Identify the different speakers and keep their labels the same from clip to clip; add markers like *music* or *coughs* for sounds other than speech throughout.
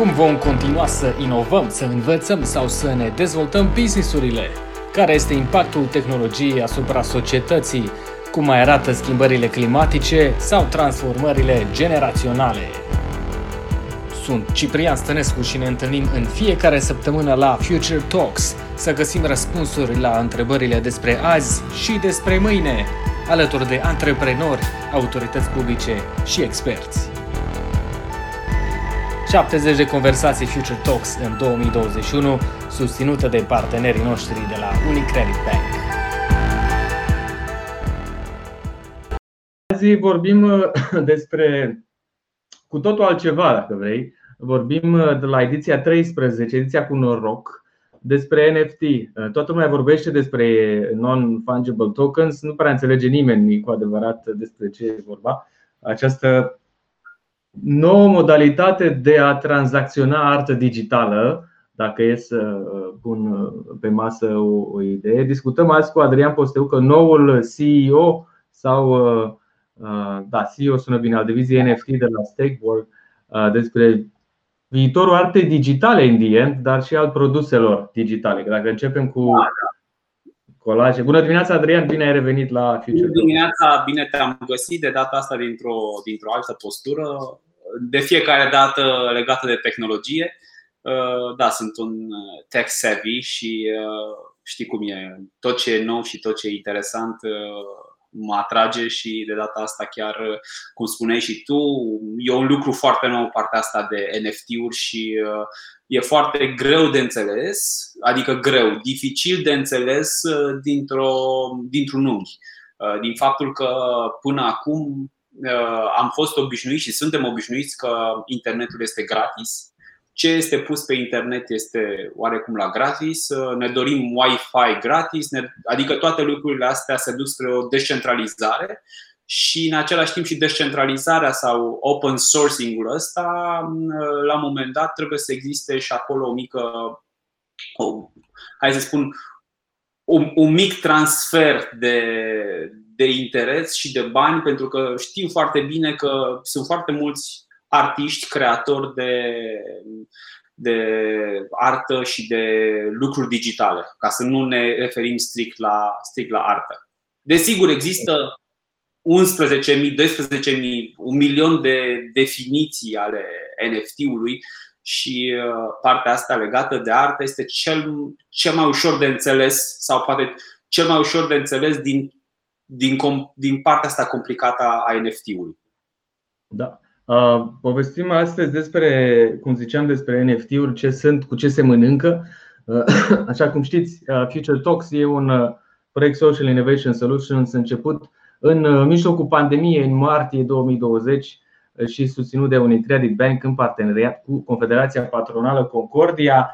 Speaker 1: Cum vom continua să inovăm, să învățăm sau să ne dezvoltăm businessurile? Care este impactul tehnologiei asupra societății? Cum mai arată schimbările climatice sau transformările generaționale? Sunt Ciprian Stănescu și ne întâlnim în fiecare săptămână la Future Talks să găsim răspunsuri la întrebările despre azi și despre mâine, alături de antreprenori, autorități publice și experți. 70 de conversații Future Talks în 2021, susținută de partenerii noștri de la Unicredit Bank.
Speaker 2: Azi vorbim uh, *laughs* despre cu totul altceva, dacă vrei. Vorbim uh, de la ediția 13, ediția cu noroc, despre NFT. Uh, toată lumea vorbește despre non-fungible tokens, nu prea înțelege nimeni cu adevărat despre ce e vorba. Această nouă modalitate de a tranzacționa artă digitală, dacă e să pun pe masă o, o idee. Discutăm azi cu Adrian Posteucă, noul CEO sau da, CEO sună bine al diviziei NFT de la Stakework despre viitorul artei digitale în end, dar și al produselor digitale. Dacă începem cu da, da. Colaje. Bună dimineața, Adrian, bine ai revenit la Future
Speaker 3: Bună dimineața, bine te-am găsit de data asta dintr-o, dintr-o altă postură. De fiecare dată legată de tehnologie. Uh, da, sunt un tech savvy și uh, știi cum e. Tot ce e nou și tot ce e interesant uh, mă atrage și de data asta chiar, cum spuneai și tu, e un lucru foarte nou partea asta de NFT-uri și uh, e foarte greu de înțeles, adică greu, dificil de înțeles uh, dintr-o, dintr-un unghi. Uh, din faptul că până acum am fost obișnuiți și suntem obișnuiți că internetul este gratis ce este pus pe internet este oarecum la gratis, ne dorim Wi-Fi gratis, adică toate lucrurile astea se duc spre o descentralizare și în același timp și descentralizarea sau open sourcing-ul ăsta, la un moment dat trebuie să existe și acolo o mică, o, hai să spun, un, un mic transfer de, de interes și de bani, pentru că știm foarte bine că sunt foarte mulți artiști, creatori de, de artă și de lucruri digitale, ca să nu ne referim strict la, strict la artă. Desigur, există 11.000, 12.000, un milion de definiții ale NFT-ului și uh, partea asta legată de artă este cel, cel mai ușor de înțeles sau poate cel mai ușor de înțeles din, din, din partea asta complicată a NFT-ului.
Speaker 2: Da. Povestim astăzi despre, cum ziceam, despre NFT-uri, ce sunt, cu ce se mănâncă. *coughs* Așa cum știți, Future Talks e un proiect Social Innovation Solutions început în mijlocul pandemiei, în martie 2020 și susținut de Unicredit Bank în parteneriat cu Confederația Patronală Concordia.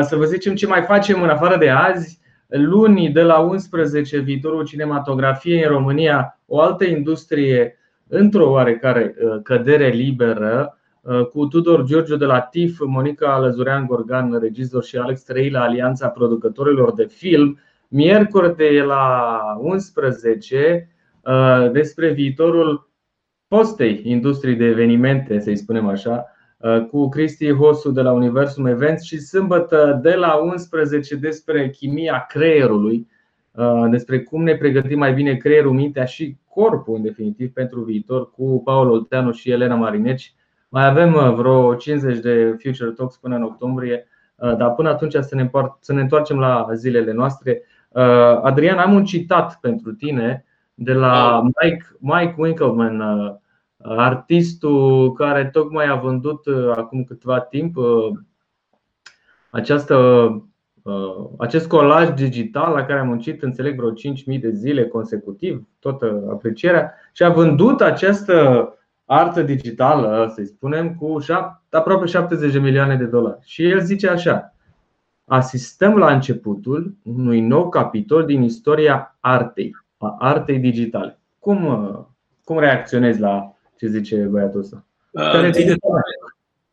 Speaker 2: Să vă zicem ce mai facem în afară de azi. Luni de la 11 viitorul cinematografiei în România, o altă industrie într-o oarecare uh, cădere liberă uh, cu Tudor Giorgio de la TIF, Monica Lăzurean Gorgan, regizor și Alex Trei la Alianța Producătorilor de Film, miercuri de la 11 uh, despre viitorul postei industriei de evenimente, să-i spunem așa, cu Cristi Hosu de la Universum Events și sâmbătă de la 11 despre chimia creierului, despre cum ne pregătim mai bine creierul, mintea și corpul, în definitiv, pentru viitor cu Paul Olteanu și Elena Marineci. Mai avem uh, vreo 50 de Future Talks până în octombrie, uh, dar până atunci să ne, să ne întoarcem la zilele noastre. Uh, Adrian, am un citat pentru tine de la Mike, Mike Winkelman, artistul care tocmai a vândut acum câtva timp această Uh, acest colaj digital la care am muncit, înțeleg, vreo 5.000 de zile consecutiv, toată aprecierea, și a vândut această artă digitală, să spunem, cu aproape 70 de milioane de dolari. Și el zice așa: Asistăm la începutul unui nou capitol din istoria artei, a artei digitale. Cum, uh, cum reacționezi la ce zice băiatul ăsta? Uh,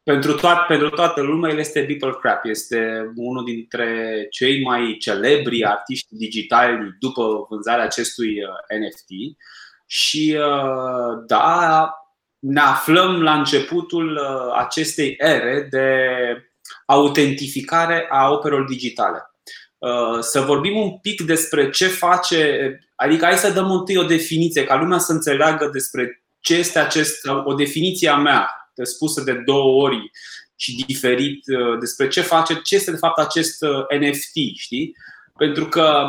Speaker 3: pentru, toat, pentru toată lumea, el este Beeple Crap. Este unul dintre cei mai celebri artiști digitali după vânzarea acestui uh, NFT. Și uh, da, ne aflăm la începutul acestei ere de autentificare a operelor digitale. Să vorbim un pic despre ce face, adică hai să dăm întâi o definiție, ca lumea să înțeleagă despre ce este acest, o definiție a mea, spusă de două ori și diferit despre ce face, ce este de fapt acest NFT, știi? Pentru că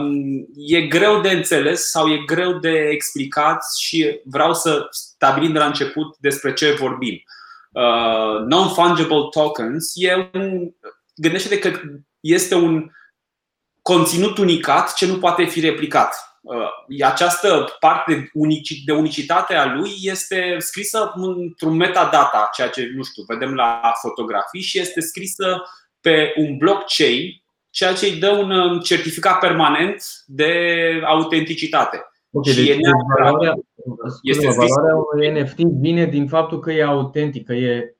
Speaker 3: e greu de înțeles sau e greu de explicat și vreau să stabilim de la început despre ce vorbim. Uh, non-fungible tokens e un, gândește-te că este un conținut unicat ce nu poate fi replicat. Uh, această parte de unicitate a lui este scrisă într-un metadata, ceea ce nu știu, vedem la fotografii și este scrisă pe un blockchain ceea ce îi dă un um, certificat permanent de autenticitate.
Speaker 2: Okay, și deci e valoarea, este valoarea unui NFT vine din faptul că e autentic, că e.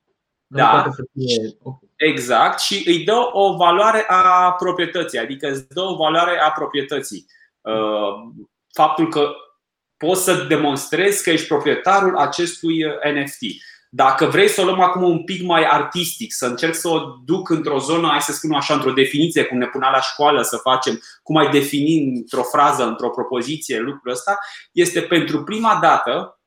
Speaker 3: Da. Fie... Exact. Și îi dă o valoare a proprietății, adică îți dă o valoare a proprietății. Uh, faptul că poți să demonstrezi că ești proprietarul acestui uh, NFT. Dacă vrei să o luăm acum un pic mai artistic, să încerc să o duc într-o zonă, hai să spunem așa, într-o definiție, cum ne punea la școală să facem, cum ai defini într-o frază, într-o propoziție lucrul ăsta, este pentru prima dată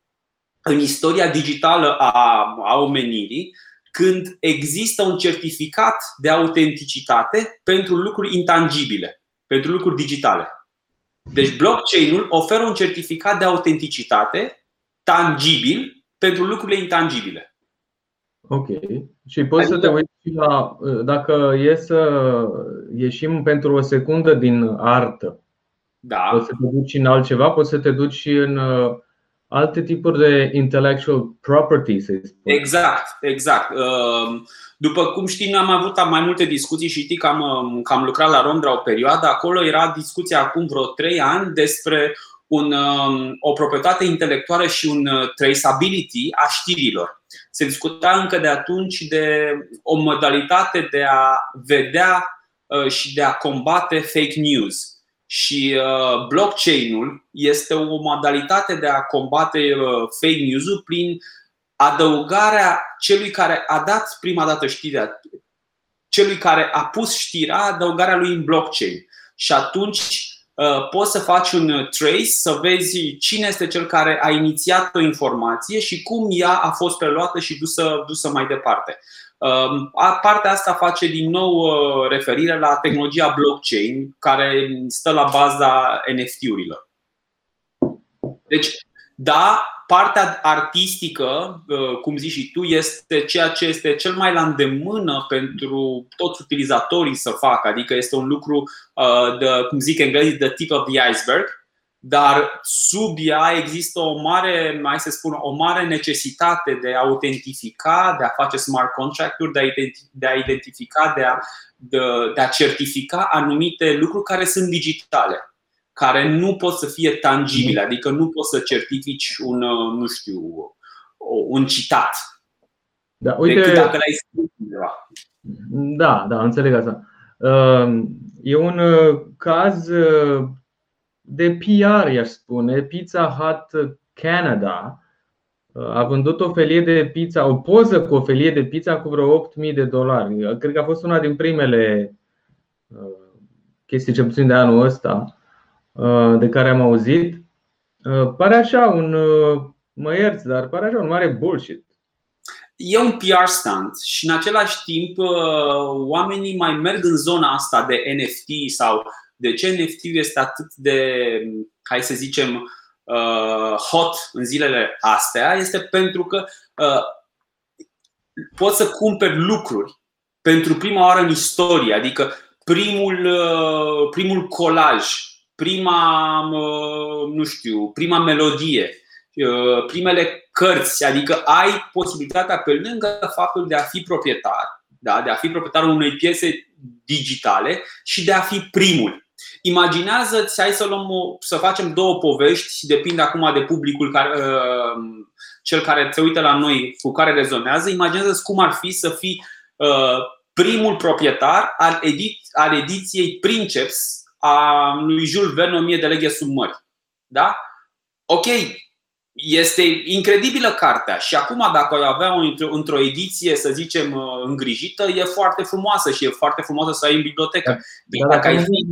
Speaker 3: în istoria digitală a, a omenirii când există un certificat de autenticitate pentru lucruri intangibile, pentru lucruri digitale. Deci blockchain-ul oferă un certificat de autenticitate tangibil pentru lucrurile intangibile.
Speaker 2: Ok. Și poți adică... să te uiți și la. Dacă e să ieșim pentru o secundă din artă,
Speaker 3: da.
Speaker 2: poți să te duci în altceva, poți să te duci și în uh, alte tipuri de intellectual property, să spun.
Speaker 3: Exact, exact. Uh, după cum știi, am avut mai multe discuții și știi că am, uh, că am lucrat la Londra o perioadă. Acolo era discuția acum vreo trei ani despre un, um, o proprietate intelectuală și un uh, traceability a știrilor. Se discuta încă de atunci de o modalitate de a vedea uh, și de a combate fake news. Și uh, blockchain-ul este o modalitate de a combate fake news-ul prin adăugarea celui care a dat prima dată știrea, celui care a pus știrea, adăugarea lui în blockchain. Și atunci Uh, poți să faci un uh, trace, să vezi cine este cel care a inițiat o informație și cum ea a fost preluată și dusă, dusă mai departe. Um, partea asta face din nou uh, referire la tehnologia blockchain care stă la baza NFT-urilor. Deci, da, partea artistică, uh, cum zici și tu, este ceea ce este cel mai la îndemână pentru toți utilizatorii să facă. Adică este un lucru, uh, de, cum zic englezii, the tip of the iceberg. Dar sub ea există o mare, mai să spun, o mare necesitate de a autentifica, de a face smart contract-uri, de a, identifica, de a identifica, de a, de, de a certifica anumite lucruri care sunt digitale care nu pot să fie tangibile, adică nu poți să certifici un, uh, nu știu, un citat.
Speaker 2: Da, uite,
Speaker 3: decât dacă l-ai scris undeva.
Speaker 2: Da, da, înțeleg asta. Uh, e un uh, caz de PR, i-aș spune. Pizza Hut Canada a vândut o felie de pizza, o poză cu o felie de pizza cu vreo 8000 de dolari. Cred că a fost una din primele chestii, ce puțin de anul ăsta. Uh, de care am auzit, uh, pare așa un, uh, mă ierți, dar pare așa un mare bullshit.
Speaker 3: E un PR stunt și în același timp oamenii mai merg în zona asta de NFT sau de ce NFT este atât de, hai să zicem, hot în zilele astea, este pentru că poți să cumperi lucruri pentru prima oară în istorie, adică primul, primul colaj prima, nu știu, prima melodie, uh, primele cărți, adică ai posibilitatea pe lângă faptul de a fi proprietar, da, de a fi proprietarul unei piese digitale și de a fi primul. Imaginează-ți, hai să, luăm o, să facem două povești, depinde acum de publicul care, uh, cel care se uită la noi, cu care rezonează. Imaginează-ți cum ar fi să fii uh, primul proprietar al, edit, al ediției Princeps a lui Jules Verne, 1000 de leghe sub mări. Da? Ok, este incredibilă cartea și acum dacă o avea într-o ediție, să zicem, uh, îngrijită, e foarte frumoasă și e foarte frumoasă să ai în bibliotecă.
Speaker 2: Da, dacă ai fi...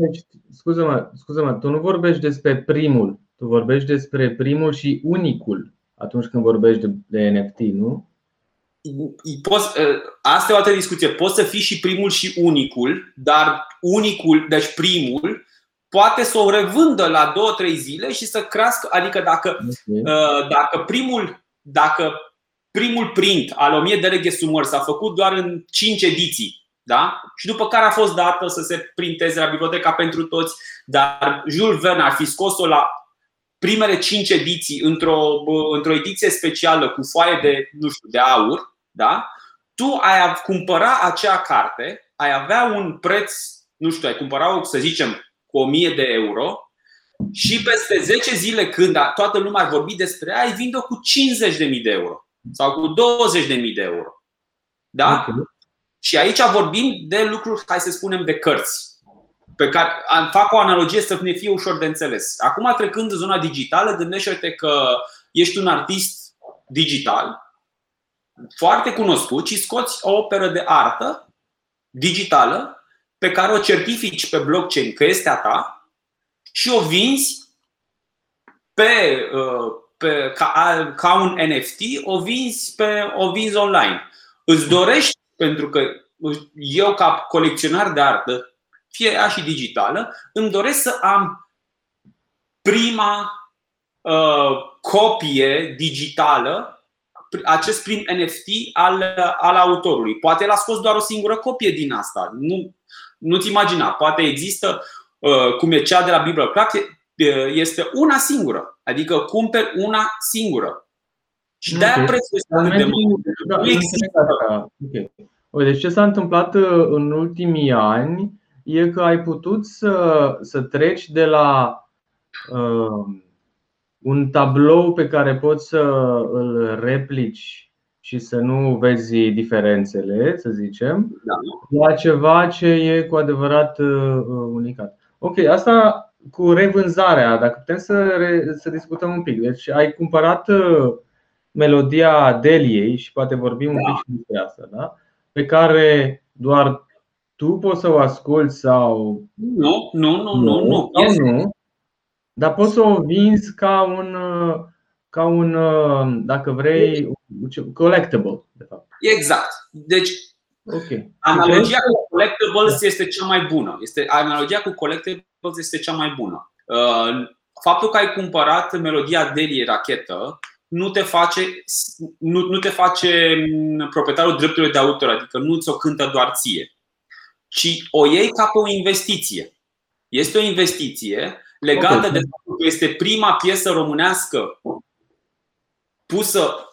Speaker 2: Scuză-mă, scuză-mă, tu nu vorbești despre primul, tu vorbești despre primul și unicul atunci când vorbești de, de NFT, nu?
Speaker 3: Poți, ă, asta e o altă discuție. Poți să fii și primul și unicul, dar unicul, deci primul, poate să o revândă la 2-3 zile și să crească. Adică dacă, okay. dacă primul, dacă primul print al 1000 de leghe sumări s-a făcut doar în 5 ediții, da? Și după care a fost dată să se printeze la biblioteca pentru toți, dar Jules Verne ar fi scos-o la primele 5 ediții într-o, într-o ediție specială cu foaie de, nu știu, de aur, da? tu ai cumpăra acea carte, ai avea un preț, nu știu, ai cumpăra, să zicem, cu 1000 de euro și peste 10 zile când toată lumea ar vorbi despre ea, ai vinde-o cu 50.000 de euro sau cu 20.000 de euro. Da? Okay. Și aici vorbim de lucruri, hai să spunem, de cărți. Pe care fac o analogie să ne fie ușor de înțeles. Acum, trecând în zona digitală, gândește-te că ești un artist digital foarte cunoscut și scoți o operă de artă digitală pe care o certifici pe blockchain că este a ta și o vinzi pe, uh, pe, ca, ca un NFT, o vinzi, pe, o vinzi online. Îți dorești, pentru că eu ca colecționar de artă, fie ea și digitală, îmi doresc să am prima uh, copie digitală acest prim NFT al, al autorului. Poate el a scos doar o singură copie din asta. Nu, nu-ți imagina. Poate există, uh, cum e cea de la Bible Craft, este una singură. Adică cumperi una singură. Și de-aia okay. prețul este atât de
Speaker 2: mare. Okay. Deci ce s-a întâmplat uh, în ultimii ani e că ai putut să, să treci de la uh, un tablou pe care poți să îl replici și să nu vezi diferențele, să zicem, da. la ceva ce e cu adevărat uh, unicat. Ok, asta cu revânzarea, dacă putem să, re, să discutăm un pic. Deci ai cumpărat uh, melodia Deliei și poate vorbim da. un pic și despre asta, da? pe care doar tu poți să o asculți sau.
Speaker 3: Nu, nu, nu, nu. nu.
Speaker 2: Sau nu. Dar poți să o vinzi ca un, ca un dacă vrei, collectible. De fapt.
Speaker 3: Exact. Deci, okay. analogia cu collectibles este cea mai bună. Este, analogia cu collectibles este cea mai bună. Uh, faptul că ai cumpărat melodia Deli rachetă nu te face, nu, nu te face mm, proprietarul drepturilor de autor, adică nu ți-o cântă doar ție, ci o iei ca pe o investiție. Este o investiție legată okay. de faptul că este prima piesă românească pusă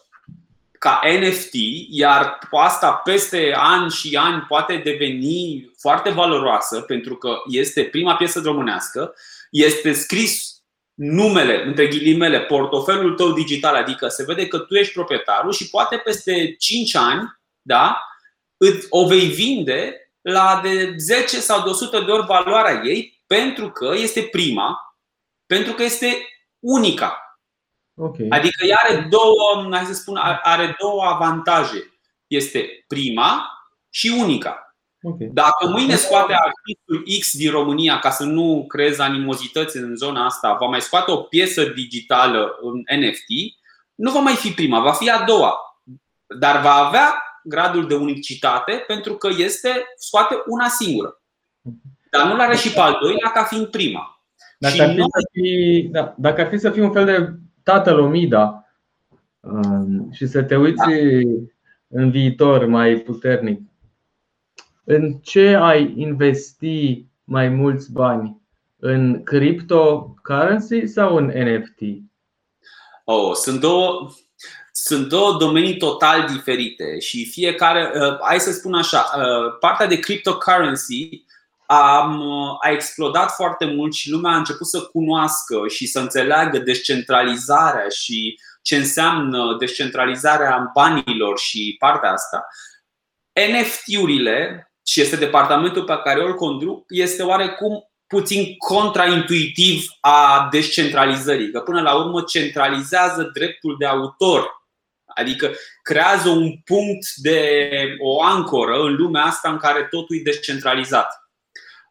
Speaker 3: ca NFT, iar asta peste ani și ani poate deveni foarte valoroasă pentru că este prima piesă românească, este scris numele, între ghilimele, portofelul tău digital, adică se vede că tu ești proprietarul și poate peste 5 ani, da, o vei vinde la de 10 sau de 100 de ori valoarea ei pentru că este prima, pentru că este unica. Okay. Adică ea are două, hai să spun, are două avantaje. Este prima și unica. Okay. Dacă mâine scoate artistul X din România, ca să nu creeze animozități în zona asta, va mai scoate o piesă digitală în NFT, nu va mai fi prima, va fi a doua. Dar va avea gradul de unicitate pentru că este scoate una singură. Dar nu l-are și pe al doilea ca fiind prima.
Speaker 2: Dacă ar, fi să fii, da, dacă ar fi să fii un fel de tatăl Omida um, și să te uiți în viitor mai puternic, în ce ai investi mai mulți bani? În cryptocurrency sau în NFT?
Speaker 3: Oh, sunt două, sunt două domenii total diferite și fiecare, uh, hai să spun așa, uh, partea de cryptocurrency am, a explodat foarte mult și lumea a început să cunoască și să înțeleagă descentralizarea și ce înseamnă descentralizarea banilor și partea asta. NFT-urile, și este departamentul pe care eu îl conduc, este oarecum puțin contraintuitiv a descentralizării. Că până la urmă centralizează dreptul de autor. Adică creează un punct de o ancoră în lumea asta în care totul e descentralizat.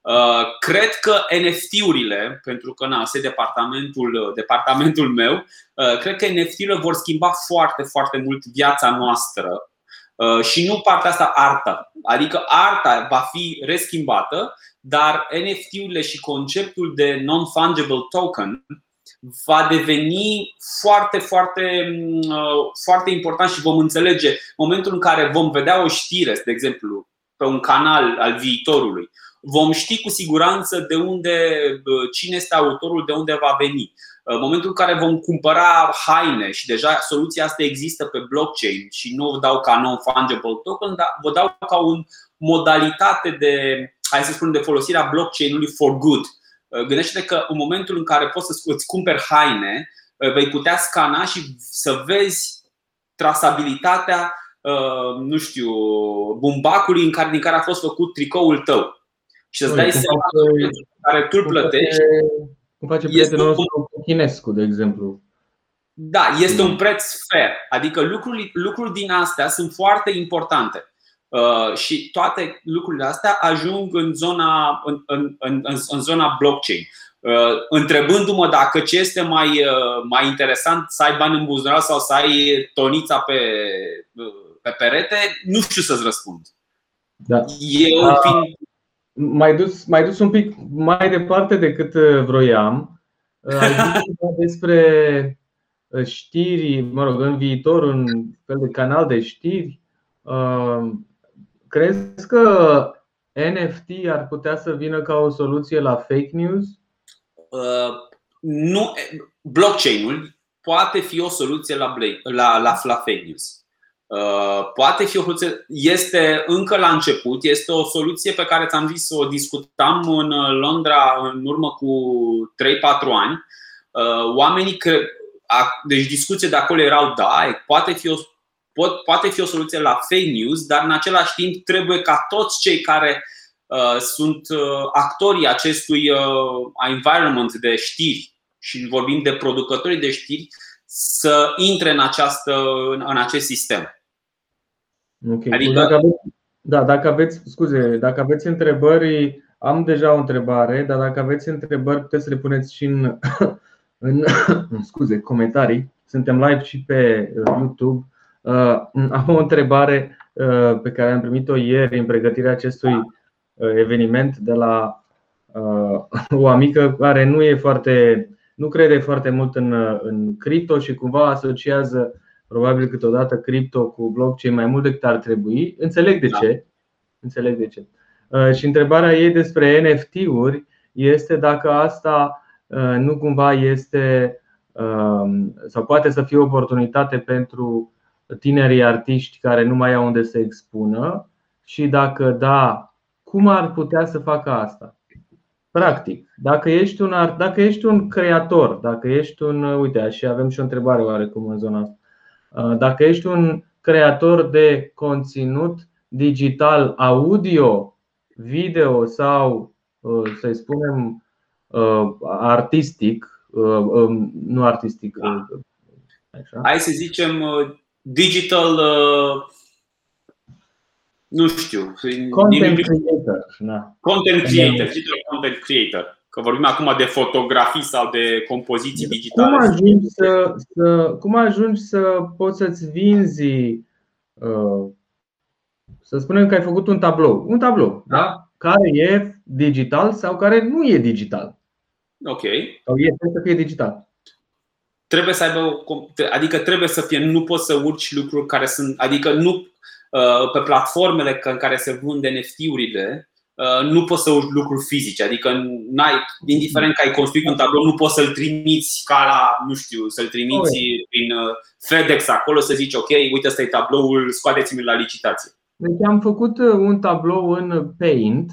Speaker 3: Uh, cred că NFT-urile, pentru că na, este departamentul, departamentul meu, uh, cred că NFT-urile vor schimba foarte, foarte mult viața noastră uh, și nu partea asta arta. Adică arta va fi reschimbată, dar NFT-urile și conceptul de non-fungible token va deveni foarte, foarte, foarte important și vom înțelege momentul în care vom vedea o știre, de exemplu, pe un canal al viitorului vom ști cu siguranță de unde, cine este autorul, de unde va veni. În momentul în care vom cumpăra haine și deja soluția asta există pe blockchain și nu vă dau ca non-fungible token, dar vă dau ca o modalitate de, hai să spunem, de folosirea blockchain-ului for good. Gândește-te că în momentul în care poți să îți cumperi haine, vei putea scana și să vezi trasabilitatea, nu știu, bumbacului în care, din care a fost făcut tricoul tău și îți dai seama care tu îl plătești.
Speaker 2: Cum face prietenul nostru Chinescu, de exemplu.
Speaker 3: Da, este un preț fair. Adică lucruri, lucruri din astea sunt foarte importante. Uh, și toate lucrurile astea ajung în zona, în, în, în, în zona blockchain. Uh, întrebându-mă dacă ce este mai, uh, mai interesant să ai bani în buzunar sau să ai tonița pe, uh, pe perete, nu știu să-ți răspund.
Speaker 2: Da.
Speaker 3: Eu, uh, fiind
Speaker 2: mai dus, mai dus un pic mai departe decât uh, vroiam. Uh, ai zis *laughs* despre uh, știri, mă rog, în viitor, un fel de canal de știri. Crezi că NFT ar putea să vină ca o soluție la fake news?
Speaker 3: Uh, nu, blockchain-ul poate fi o soluție la, la, la, la fake news. Uh, poate fi o soluție, este încă la început, este o soluție pe care ți-am zis să o discutam în Londra în urmă cu 3-4 ani. Uh, oamenii, că, deci discuții de acolo erau, da, poate fi o pot, poate fi o soluție la fake news, dar în același timp trebuie ca toți cei care uh, sunt uh, actorii acestui uh, environment de știri și vorbim de producătorii de știri să intre în, această, în, în acest sistem.
Speaker 2: Okay. Adică... Dacă aveți, da, dacă aveți, scuze, dacă aveți întrebări, am deja o întrebare, dar dacă aveți întrebări, puteți să le puneți și în, *coughs* în *coughs* scuze, comentarii. Suntem live și pe uh, YouTube. Uh, am o întrebare uh, pe care am primit-o ieri în pregătirea acestui eveniment de la *laughs* o amică care nu e foarte, nu crede foarte mult în, în cripto și cumva asociază probabil câteodată cripto cu blockchain mai mult decât ar trebui. Înțeleg de da. ce. Înțeleg de ce. Uh, și întrebarea ei despre NFT-uri este dacă asta uh, nu cumva este um, sau poate să fie o oportunitate pentru tinerii artiști care nu mai au unde să expună și dacă da, cum ar putea să facă asta? Practic, dacă ești un, art, dacă ești un creator, dacă ești un. Uite, și avem și o întrebare oarecum în zona asta. Uh, dacă ești un creator de conținut digital audio, video sau, uh, să spunem, uh, artistic, um, nu artistic, da.
Speaker 3: Așa. Hai să zicem digital, nu știu,
Speaker 2: content creator.
Speaker 3: Da. Content creator, digital content creator că vorbim acum de fotografii sau de compoziții digitale.
Speaker 2: Cum ajungi să, să, cum ajungi să poți să-ți vinzi, uh, să spunem că ai făcut un tablou, un tablou da. Da? care e digital sau care nu e digital.
Speaker 3: Ok.
Speaker 2: Sau e să fie digital.
Speaker 3: Trebuie să aibă, adică trebuie să fie, nu poți să urci lucruri care sunt, adică nu uh, pe platformele în care se vând NFT-urile, Uh, nu poți să urci lucruri fizice, adică n-ai, indiferent că ai construit un tablou, nu poți să-l trimiți ca la, nu știu, să-l trimiți prin uh, FedEx acolo să zici ok, uite ăsta e tabloul, scoateți-mi la licitație.
Speaker 2: Deci am făcut uh, un tablou în Paint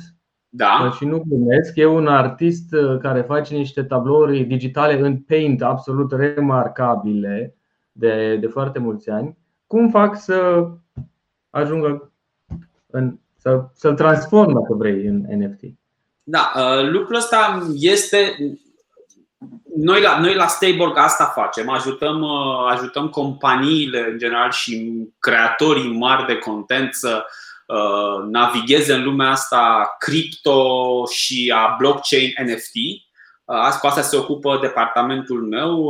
Speaker 3: da.
Speaker 2: și nu glumesc, e un artist care face niște tablouri digitale în Paint absolut remarcabile de, de foarte mulți ani. Cum fac să ajungă în să, să-l transform, dacă vrei, în NFT.
Speaker 3: Da, lucrul ăsta este noi la, noi la Stayborg asta facem, ajutăm, ajutăm companiile în general și creatorii mari de content să uh, navigheze în lumea asta cripto și a blockchain NFT. Azi cu asta se ocupă departamentul meu.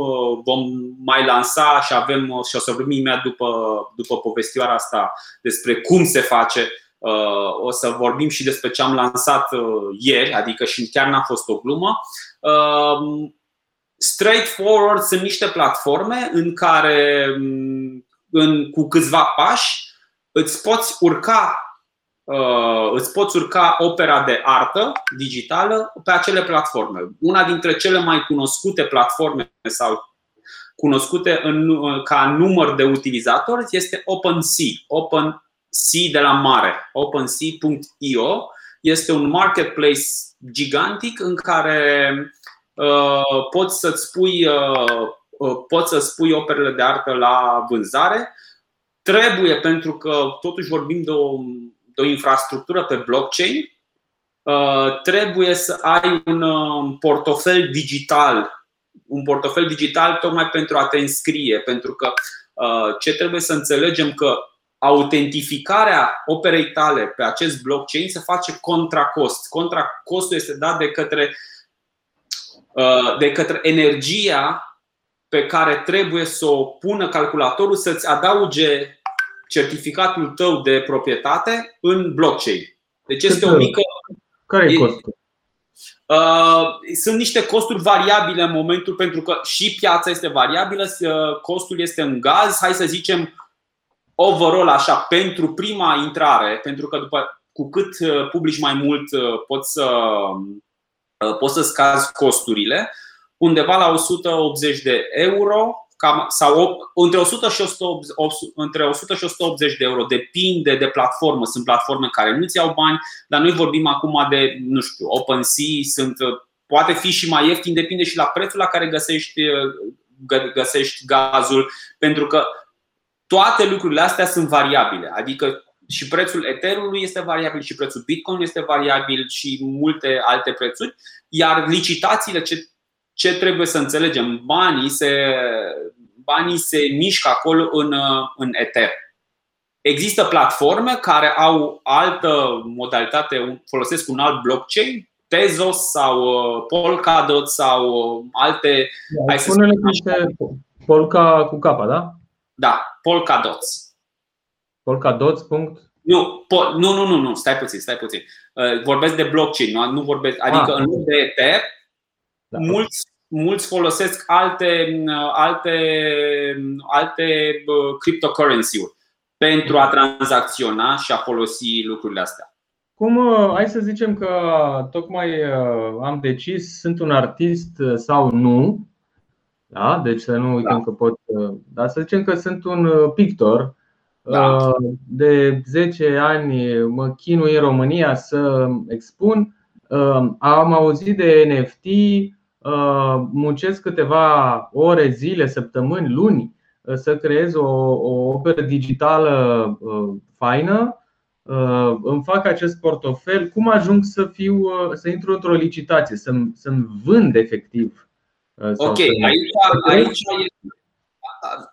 Speaker 3: Vom mai lansa și avem și o să vorbim imediat după, după povestioara asta despre cum se face. O să vorbim și despre ce am lansat ieri, adică și chiar n-a fost o glumă. Straightforward sunt niște platforme în care în, cu câțiva pași îți poți urca Uh, îți poți urca opera de artă digitală pe acele platforme. Una dintre cele mai cunoscute platforme sau cunoscute în, uh, ca număr de utilizatori este OpenSea. OpenSea de la mare. OpenSea.io este un marketplace gigantic în care uh, poți să-ți pui, uh, uh, poți să spui operele de artă la vânzare. Trebuie, pentru că totuși vorbim de o de o infrastructură pe blockchain, uh, trebuie să ai un uh, portofel digital, un portofel digital tocmai pentru a te înscrie, pentru că uh, ce trebuie să înțelegem că autentificarea operei tale pe acest blockchain se face contra cost. Contra costul este dat de către, de către energia pe care trebuie să o pună calculatorul să-ți adauge certificatul tău de proprietate în blockchain. Deci este o mică.
Speaker 2: Care e costul?
Speaker 3: Uh, sunt niște costuri variabile în momentul pentru că și piața este variabilă, uh, costul este în gaz, hai să zicem overall așa, pentru prima intrare, pentru că după, cu cât uh, publici mai mult poți să, poți să scazi costurile, undeva la 180 de euro cam, sau între 100 și 180, între 100 și 180 de euro. Depinde de platformă. Sunt platforme care nu-ți iau bani, dar noi vorbim acum de, nu știu, OpenSea, sunt, poate fi și mai ieftin, depinde și la prețul la care găsești, găsești gazul, pentru că toate lucrurile astea sunt variabile. Adică și prețul Ethereum este variabil, și prețul Bitcoin este variabil, și multe alte prețuri. Iar licitațiile, ce ce trebuie să înțelegem? Banii se, banii se mișcă acolo în, în Ether. Există platforme care au altă modalitate, folosesc un alt blockchain, Tezos sau uh, Polkadot sau uh, alte.
Speaker 2: Da, hai să spune Polka cu capa, da?
Speaker 3: Da, Polkadots.
Speaker 2: Polkadots.
Speaker 3: Nu, po- nu, nu, nu, nu, stai puțin, stai puțin. Uh, vorbesc de blockchain, nu, nu vorbesc, adică ah. în loc de Ether, da. mulți, mulți folosesc alte, alte, alte cryptocurrency-uri pentru a tranzacționa și a folosi lucrurile astea.
Speaker 2: Cum, uh, hai să zicem că tocmai uh, am decis, sunt un artist uh, sau nu, da? deci să nu uităm da. că pot, dar să zicem că sunt un pictor da. De 10 ani mă chinui în România să expun. Am auzit de NFT, Uh, muncesc câteva ore, zile, săptămâni, luni uh, să creez o, o operă digitală uh, faină, îmi fac acest portofel, cum ajung să fiu să intru într-o licitație, să-mi, să-mi vând efectiv.
Speaker 3: Ok, aici, aici,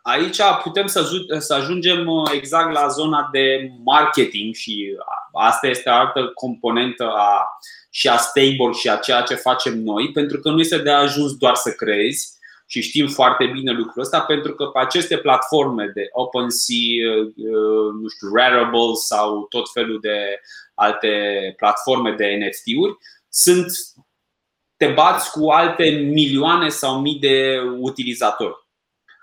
Speaker 3: aici putem să, să ajungem exact la zona de marketing și asta este altă componentă a și a stable și a ceea ce facem noi, pentru că nu este de ajuns doar să crezi și știm foarte bine lucrul ăsta, pentru că pe aceste platforme de OpenSea, uh, nu știu, Rarible sau tot felul de alte platforme de NFT-uri, sunt te bați cu alte milioane sau mii de utilizatori.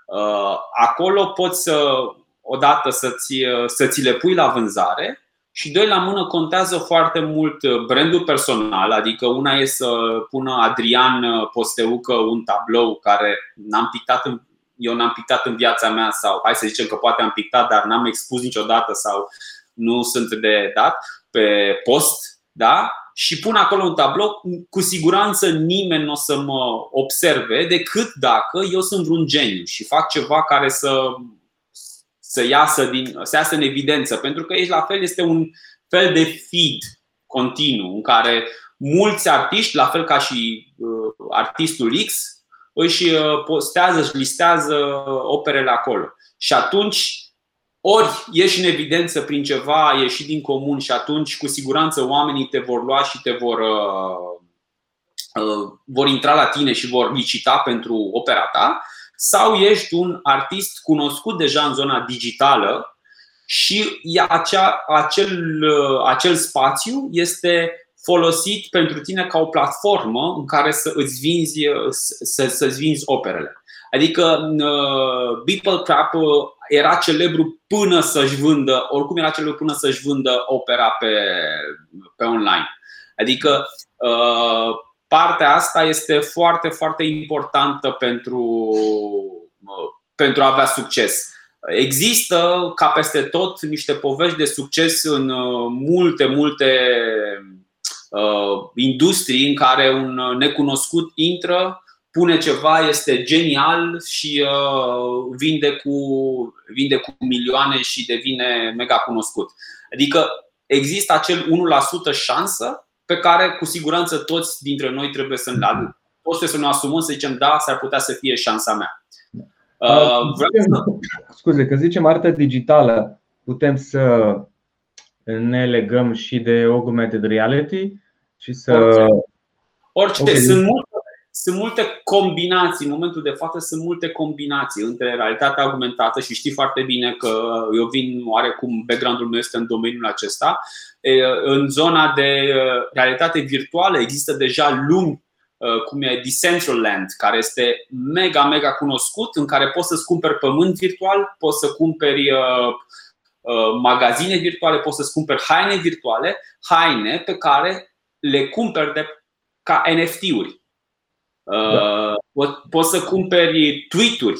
Speaker 3: Uh, acolo poți să odată să-ți, să ți le pui la vânzare și doi la mână contează foarte mult uh, brandul personal, adică una e să pună Adrian uh, Posteucă un tablou care n-am pictat în, eu n-am pictat în viața mea sau hai să zicem că poate am pictat, dar n-am expus niciodată sau nu sunt de dat pe post, da? Și pun acolo un tablou, cu siguranță nimeni nu o să mă observe decât dacă eu sunt vreun geniu și fac ceva care să să iasă, din, să iasă în evidență, pentru că aici la fel este un fel de feed continuu în care mulți artiști, la fel ca și artistul X, își postează, își listează operele acolo. Și atunci ori ieși în evidență prin ceva, ieși din comun și atunci cu siguranță oamenii te vor lua și te vor, uh, uh, vor intra la tine și vor licita pentru opera ta, sau ești un artist cunoscut deja în zona digitală și acea, acel, uh, acel spațiu este folosit pentru tine ca o platformă în care să îți vinzi, să, să-ți vinzi operele. Adică uh, Beeple Crap uh, era celebru până să-și vândă, oricum era celebru până să-și vândă opera pe, pe online. Adică uh, partea asta este foarte, foarte importantă pentru, pentru a avea succes. Există, ca peste tot, niște povești de succes în multe, multe industrii în care un necunoscut intră pune ceva, este genial și uh, vinde, cu, vinde cu milioane și devine mega cunoscut. Adică există acel 1% șansă pe care cu siguranță toți dintre noi trebuie să ne toți trebuie să ne asumăm să zicem da, s-ar putea să fie șansa mea.
Speaker 2: Uh, vreau să... Scuze, când zicem artă digitală, putem să ne legăm și de augmented reality și să.
Speaker 3: Orice. Orice. Okay. Sunt multe sunt multe combinații, în momentul de față sunt multe combinații între realitatea augmentată și știi foarte bine că eu vin oarecum, background-ul meu este în domeniul acesta. În zona de realitate virtuală există deja lumi cum e Decentraland, care este mega, mega cunoscut, în care poți să-ți cumperi pământ virtual, poți să cumperi magazine virtuale, poți să-ți cumperi haine virtuale, haine pe care le cumperi de, ca NFT-uri. Da. Uh, poți să cumperi tweet-uri.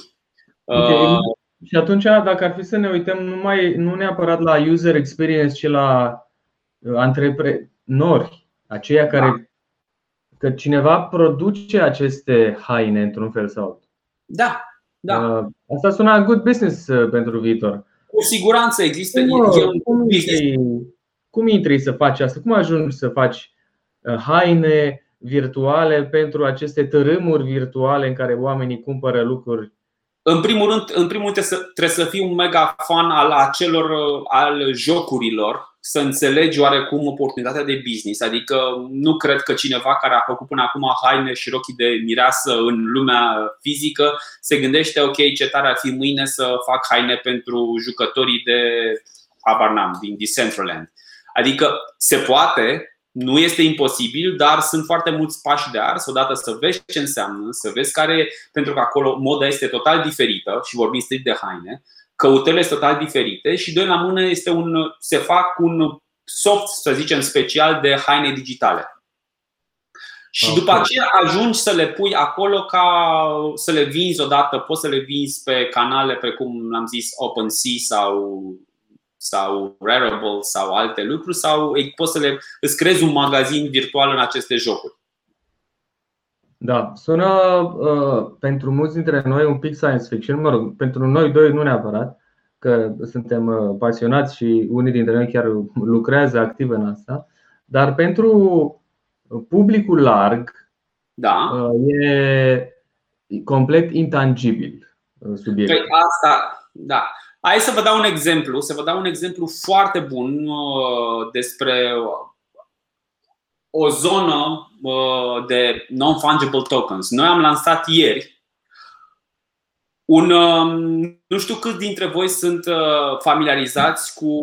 Speaker 2: Okay. Uh, și atunci, dacă ar fi să ne uităm numai, nu neapărat la user experience, ci la uh, antreprenori, aceia care. Da. Că cineva produce aceste haine într-un fel sau altul.
Speaker 3: Da, da.
Speaker 2: Asta sună good business pentru viitor.
Speaker 3: Cu siguranță există.
Speaker 2: Cum, cum, intri, cum intri să faci asta? Cum ajungi să faci haine virtuale pentru aceste tărâmuri virtuale în care oamenii cumpără lucruri?
Speaker 3: În primul rând, în primul rând trebuie să fii un mega fan al acelor al jocurilor, să înțelegi oarecum oportunitatea de business. Adică nu cred că cineva care a făcut până acum haine și rochii de mireasă în lumea fizică se gândește, ok, ce tare ar fi mâine să fac haine pentru jucătorii de habar n-am, din Decentraland. Adică se poate, nu este imposibil, dar sunt foarte mulți pași de ars. Odată să vezi ce înseamnă, să vezi care, pentru că acolo moda este total diferită și vorbim strict de haine, căutările sunt total diferite și doi la mână este un, se fac un soft, să zicem, special de haine digitale. Și okay. după aceea ajungi să le pui acolo ca să le vinzi odată, poți să le vinzi pe canale precum am zis OpenSea sau sau Rarible sau alte lucruri sau poți să le îți creezi un magazin virtual în aceste jocuri.
Speaker 2: Da, sună uh, pentru mulți dintre noi un pic science fiction, mă rog, pentru noi doi nu neapărat, că suntem uh, pasionați și unii dintre noi chiar lucrează activ în asta, dar pentru publicul larg
Speaker 3: da.
Speaker 2: uh, e complet intangibil uh, subiectul.
Speaker 3: Păi asta, da. Hai să vă dau un exemplu, să vă dau un exemplu foarte bun uh, despre o zonă uh, de non-fungible tokens. Noi am lansat ieri un. Um, nu știu câți dintre voi sunt uh, familiarizați cu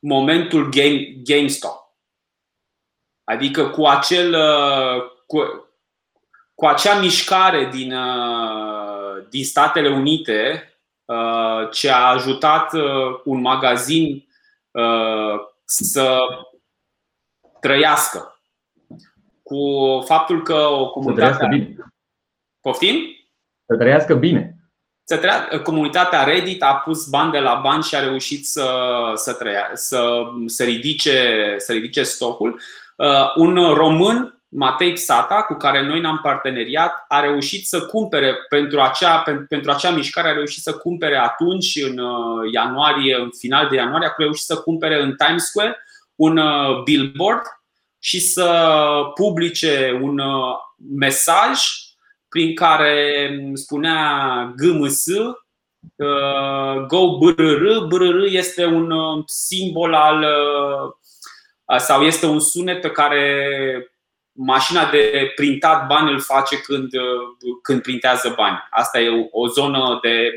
Speaker 3: momentul game, GameStop. Adică cu acel. Cu, cu acea mișcare din, din Statele Unite Uh, ce a ajutat uh, un magazin uh, să trăiască. Cu faptul că o comunitate.
Speaker 2: Să trăiască bine.
Speaker 3: Poftim?
Speaker 2: Să trăiască bine.
Speaker 3: Să trea... Comunitatea Reddit a pus bani de la bani și a reușit să, să, trăia, să, să, ridice, să ridice stocul. Un român Matei Psata, cu care noi ne-am parteneriat, a reușit să cumpere pentru acea, pentru acea mișcare, a reușit să cumpere atunci, în uh, ianuarie, în final de ianuarie, a reușit să cumpere în Times Square un uh, billboard și să publice un mesaj prin care spunea GMS Go BRR. BRR este un simbol al sau este un sunet pe care mașina de printat bani îl face când, când printează bani. Asta e o zonă de.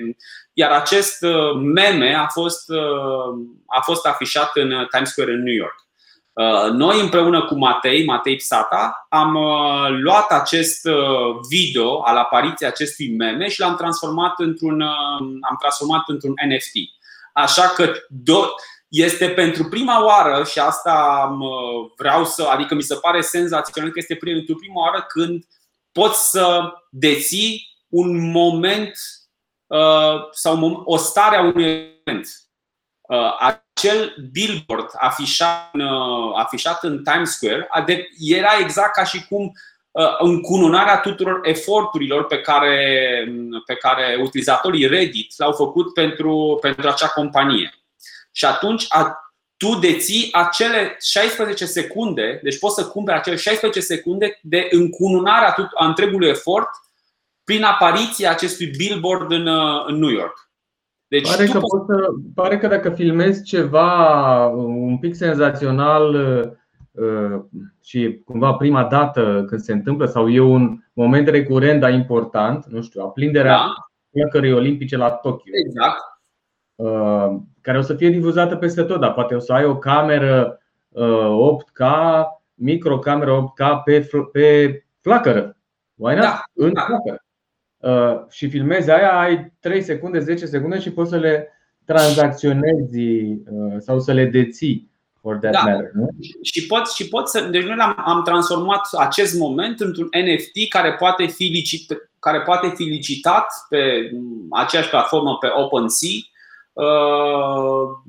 Speaker 3: Iar acest uh, meme a fost, uh, a fost afișat în Times Square în New York. Uh, noi împreună cu Matei, Matei Psata, am luat acest video al apariției acestui meme și l-am transformat într-un, am transformat într-un NFT. Așa că do- este pentru prima oară și asta vreau să, adică mi se pare senzațional că este pentru prima oară când poți să deții un moment uh, sau o stare a unui moment. Uh, acel billboard afișat, uh, afișat în Times Square era exact ca și cum încununarea tuturor eforturilor pe care, pe care utilizatorii Reddit l-au făcut pentru, pentru acea companie. Și atunci a, tu deții acele 16 secunde, deci poți să cumperi acele 16 secunde de încununare a, a întregului efort prin apariția acestui billboard în, în New York.
Speaker 2: Deci pare, că poți... să, pare că dacă filmezi ceva un pic senzațional uh, și cumva prima dată când se întâmplă sau e un moment recurent, dar important, nu știu, aprinderea da. olimpice la Tokyo.
Speaker 3: Exact.
Speaker 2: Uh, care o să fie difuzată peste tot, dar poate o să ai o cameră 8K, uh, microcameră 8K pe, pe flacără. Why not? Da, în da. flacără. Uh, și filmezi aia, ai 3 secunde, 10 secunde și poți să le tranzacționezi sau să le deții. For that da. matter, nu?
Speaker 3: Și pot, și pot să. Deci noi am, am transformat acest moment într-un NFT care poate fi, licit, care poate fi licitat pe aceeași platformă pe OpenSea Uh,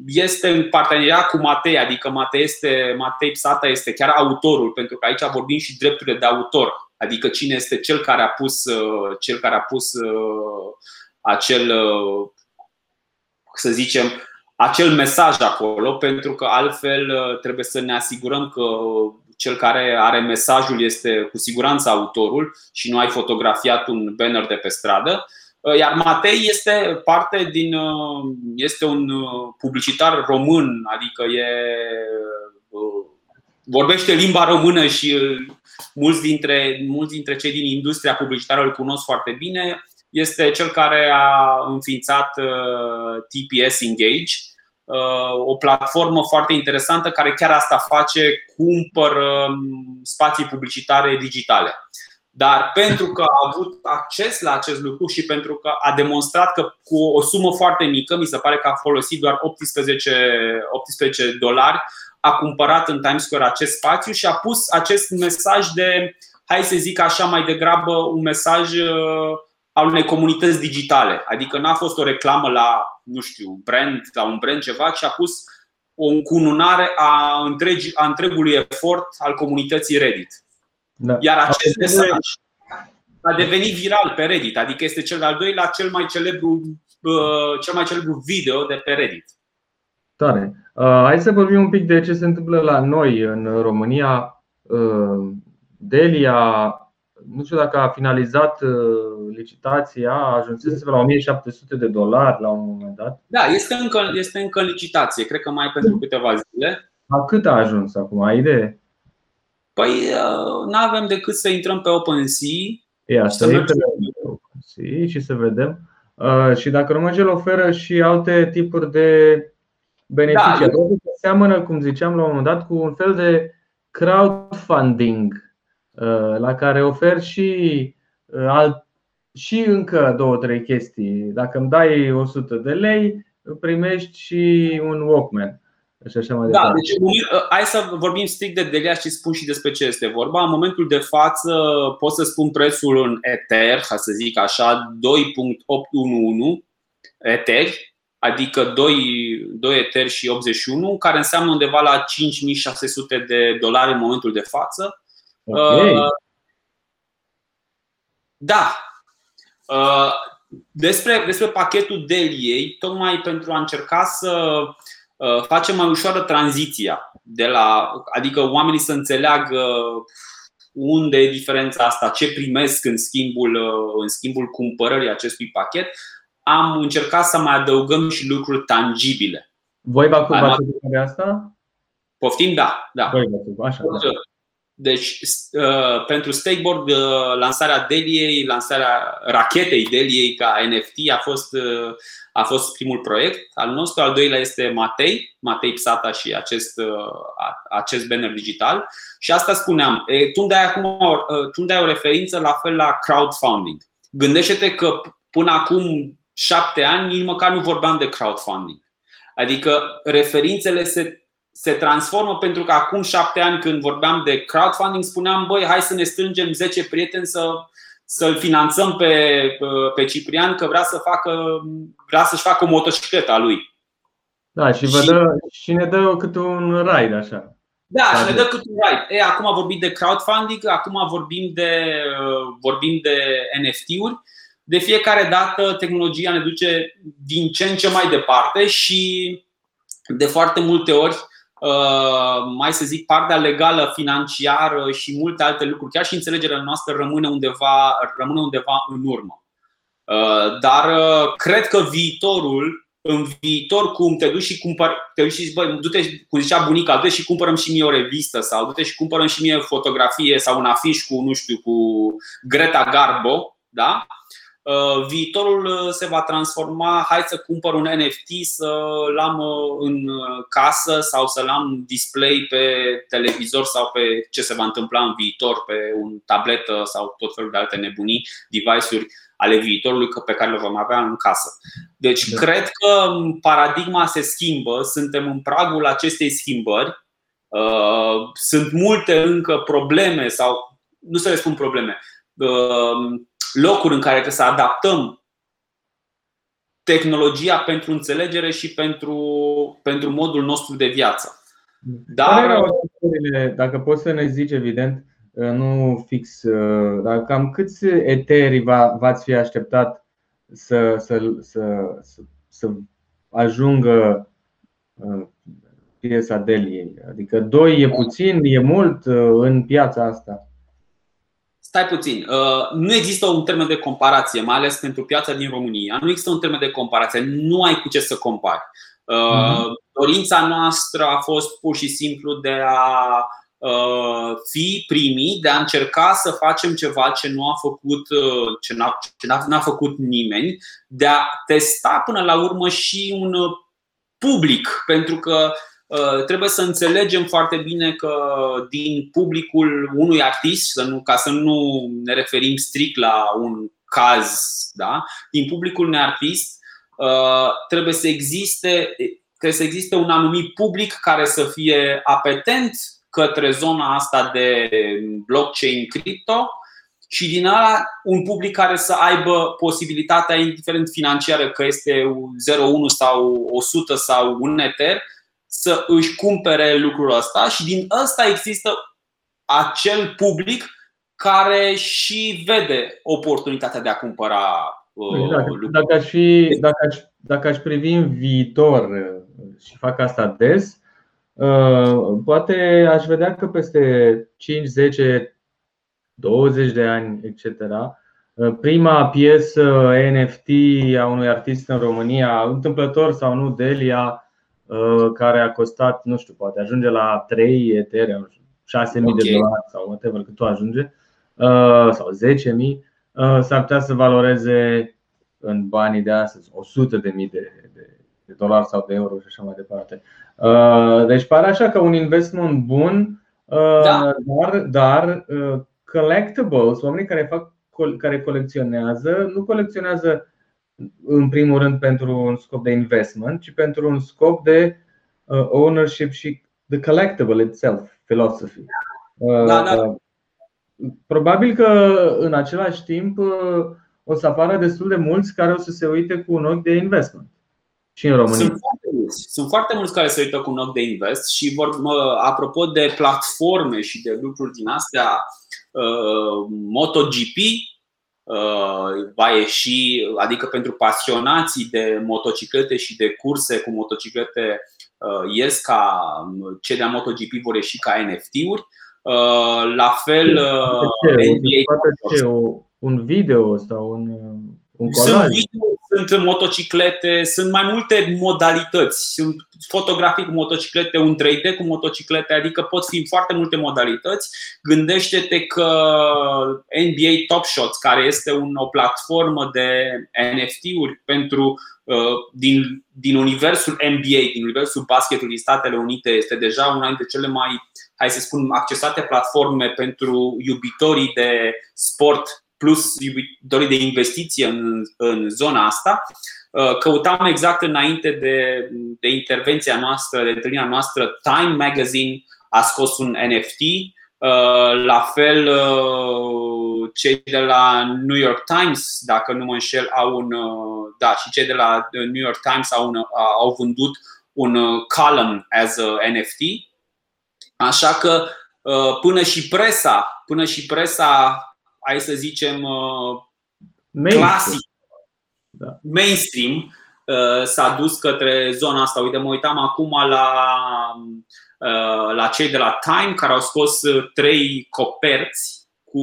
Speaker 3: este în parteneriat cu Matei, adică Matei, este, Matei Psata este chiar autorul, pentru că aici vorbim și drepturile de autor, adică cine este cel care a pus, uh, cel care a pus uh, acel, să zicem, acel mesaj acolo, pentru că altfel trebuie să ne asigurăm că cel care are mesajul este cu siguranță autorul și nu ai fotografiat un banner de pe stradă. Uh, iar Matei este parte din. Uh, este un uh, publicitar român, adică e, vorbește limba română și mulți dintre, mulți dintre cei din industria publicitară îl cunosc foarte bine. Este cel care a înființat TPS Engage, o platformă foarte interesantă care chiar asta face, cumpără spații publicitare digitale. Dar pentru că a avut acces la acest lucru și pentru că a demonstrat că cu o sumă foarte mică, mi se pare că a folosit doar 18, 18 dolari, a cumpărat în Times Square acest spațiu și a pus acest mesaj de, hai să zic așa mai degrabă, un mesaj uh, al unei comunități digitale. Adică n-a fost o reclamă la, nu știu, brand, la un brand ceva, ci a pus o încununare a, întregi, a întregului efort al comunității Reddit. Da. Iar acest mesaj a devenit viral pe Reddit, adică este cel de-al doilea cel mai celebru, uh, cel mai celebru video de pe Reddit.
Speaker 2: Tare. Uh, hai să vorbim un pic de ce se întâmplă la noi în România. Uh, Delia, nu știu dacă a finalizat licitația, a ajuns la 1700 de dolari la un moment dat.
Speaker 3: Da, este încă, este încă în licitație, cred că mai pentru câteva zile.
Speaker 2: La cât a ajuns acum? Ai idee?
Speaker 3: Păi uh, nu avem decât să intrăm pe OpenSea
Speaker 2: Ia, să intrăm pe OpenSea și să vedem. Uh, și dacă Romangel oferă și alte tipuri de beneficii. Da, seamănă, cum ziceam la un moment dat, cu un fel de crowdfunding uh, la care ofer și, alt, și încă două, trei chestii. Dacă îmi dai 100 de lei, primești și un Walkman și așa mai
Speaker 3: da, deci ă, hai să vorbim strict de Delia și spun și despre ce este vorba. În momentul de față pot să spun prețul în Ether, ca să zic așa, 2.811 Ether, adică 2, 2 Ether și 81, care înseamnă undeva la 5600 de dolari în momentul de față. Okay. Uh, da. Uh, despre, despre pachetul Deliei, tocmai pentru a încerca să Uh, face mai ușoară tranziția de la, adică oamenii să înțeleagă unde e diferența asta, ce primesc în schimbul, în schimbul cumpărării acestui pachet, am încercat să mai adăugăm și lucruri tangibile.
Speaker 2: Voi v-ați de asta?
Speaker 3: Poftim? Da. da.
Speaker 2: Voi așa, da.
Speaker 3: Deci, uh, pentru Stakeboard, uh, lansarea Deliei, lansarea rachetei Deliei ca NFT a fost, uh, a fost primul proiect al nostru. Al doilea este Matei, Matei Psata și acest, acest banner digital. Și asta spuneam, tu îmi dai, acum, tu îmi dai o referință la fel la crowdfunding. Gândește-te că până acum șapte ani nici măcar nu vorbeam de crowdfunding. Adică referințele se se transformă pentru că acum șapte ani când vorbeam de crowdfunding spuneam băi hai să ne strângem 10 prieteni să, să-l finanțăm pe, pe Ciprian că vrea, să facă, vrea să-și facă o motocicletă a lui.
Speaker 2: Da, și, vă dă, și ne dă cât un ride așa.
Speaker 3: Da, și ne dă cât un ride. E, acum vorbim de crowdfunding, acum vorbim de, vorbim de NFT-uri. De fiecare dată tehnologia ne duce din ce în ce mai departe și de foarte multe ori Uh, mai să zic, partea legală, financiară și multe alte lucruri, chiar și înțelegerea noastră rămâne undeva, rămâne undeva în urmă. Uh, dar uh, cred că viitorul, în viitor, cum te duci și cumpăr, te duci și băi, du-te, cum zicea bunica, du-te și cumpărăm și mie o revistă sau du-te și cumpărăm și mie o fotografie sau un afiș cu, nu știu, cu Greta Garbo, da? Uh, viitorul uh, se va transforma, hai să cumpăr un NFT, să-l am uh, în casă sau să-l am display pe televizor sau pe ce se va întâmpla în viitor, pe un tabletă sau tot felul de alte nebunii, device-uri ale viitorului pe care le vom avea în casă. Deci da. cred că paradigma se schimbă, suntem în pragul acestei schimbări. Sunt multe încă probleme sau nu să le spun probleme locuri în care trebuie să adaptăm tehnologia pentru înțelegere și pentru, pentru modul nostru de viață.
Speaker 2: Dar, dacă poți să ne zici, evident, nu fix, dar cam câți eteri v-ați fi așteptat să, să, să, să, să ajungă uh, piesa Deliei? Adică doi e puțin, e mult uh, în piața asta?
Speaker 3: Stai puțin. Uh, nu există un termen de comparație, mai ales pentru piața din România. Nu există un termen de comparație. Nu ai cu ce să compari. Uh, mhm. Dorința noastră a fost pur și simplu de a uh, fi primii, de a încerca să facem ceva ce nu a făcut, ce n-a, ce n-a, n-a făcut nimeni, de a testa până la urmă și un public, pentru că Uh, trebuie să înțelegem foarte bine că din publicul unui artist, să nu, ca să nu ne referim strict la un caz, da? din publicul unui artist uh, trebuie să existe trebuie să existe un anumit public care să fie apetent către zona asta de blockchain crypto și din ala un public care să aibă posibilitatea, indiferent financiară, că este 0,1 sau 100 sau un Ether, să își cumpere lucrul ăsta și din ăsta există acel public care și vede oportunitatea de a cumpăra
Speaker 2: uh, dacă, dacă, aș fi, dacă, aș, dacă aș privi în viitor uh, și fac asta des, uh, poate aș vedea că peste 5, 10, 20 de ani, etc., prima piesă NFT a unui artist în România, întâmplător sau nu, Delia, Uh, care a costat, nu știu, poate ajunge la 3 Ethereum, 6.000 okay. de dolari sau whatever cât tu ajunge, uh, sau 10.000, uh, s-ar putea să valoreze în banii de astăzi 100.000 de, de, de dolari sau de euro și așa mai departe. Deci pare așa că un investment bun, da. dar, dar collectibles, oamenii care fac care colecționează, nu colecționează în primul rând pentru un scop de investment, ci pentru un scop de uh, ownership și the collectible itself, philosophy. Uh, da, da. Uh, probabil că în același timp o să apară destul de mulți care o să se uite cu un ochi de investment. Și în România.
Speaker 3: Sunt foarte mulți, Sunt foarte mulți care se uită cu un ochi de invest și vor, apropo de platforme și de lucruri din astea, MotoGP va ieși, adică pentru pasionații de motociclete și de curse cu motociclete ies ca cei de MotoGP vor ieși ca NFT-uri. La fel,
Speaker 2: NBA un video sau un, un colaj.
Speaker 3: Sunt video sunt motociclete, sunt mai multe modalități. Sunt fotografii cu motociclete, un 3D cu motociclete, adică pot fi foarte multe modalități. Gândește-te că NBA Top Shots, care este un, o platformă de NFT-uri pentru uh, din, din universul NBA, din universul basketului din Statele Unite, este deja una dintre cele mai, hai să spun, accesate platforme pentru iubitorii de sport plus iubitorii de investiție în, în zona asta. Uh, căutam exact înainte de, de intervenția noastră, de întâlnirea noastră, Time Magazine a scos un NFT. Uh, la fel, uh, cei de la New York Times, dacă nu mă înșel, au un. Da, și cei de la New York Times au, un, au vândut un column as a NFT. Așa că până și presa, până și presa hai să zicem, uh, mainstream. clasic, da. mainstream, uh, s-a dus către zona asta. Uite, mă uitam acum la, uh, la cei de la Time care au scos trei coperți cu,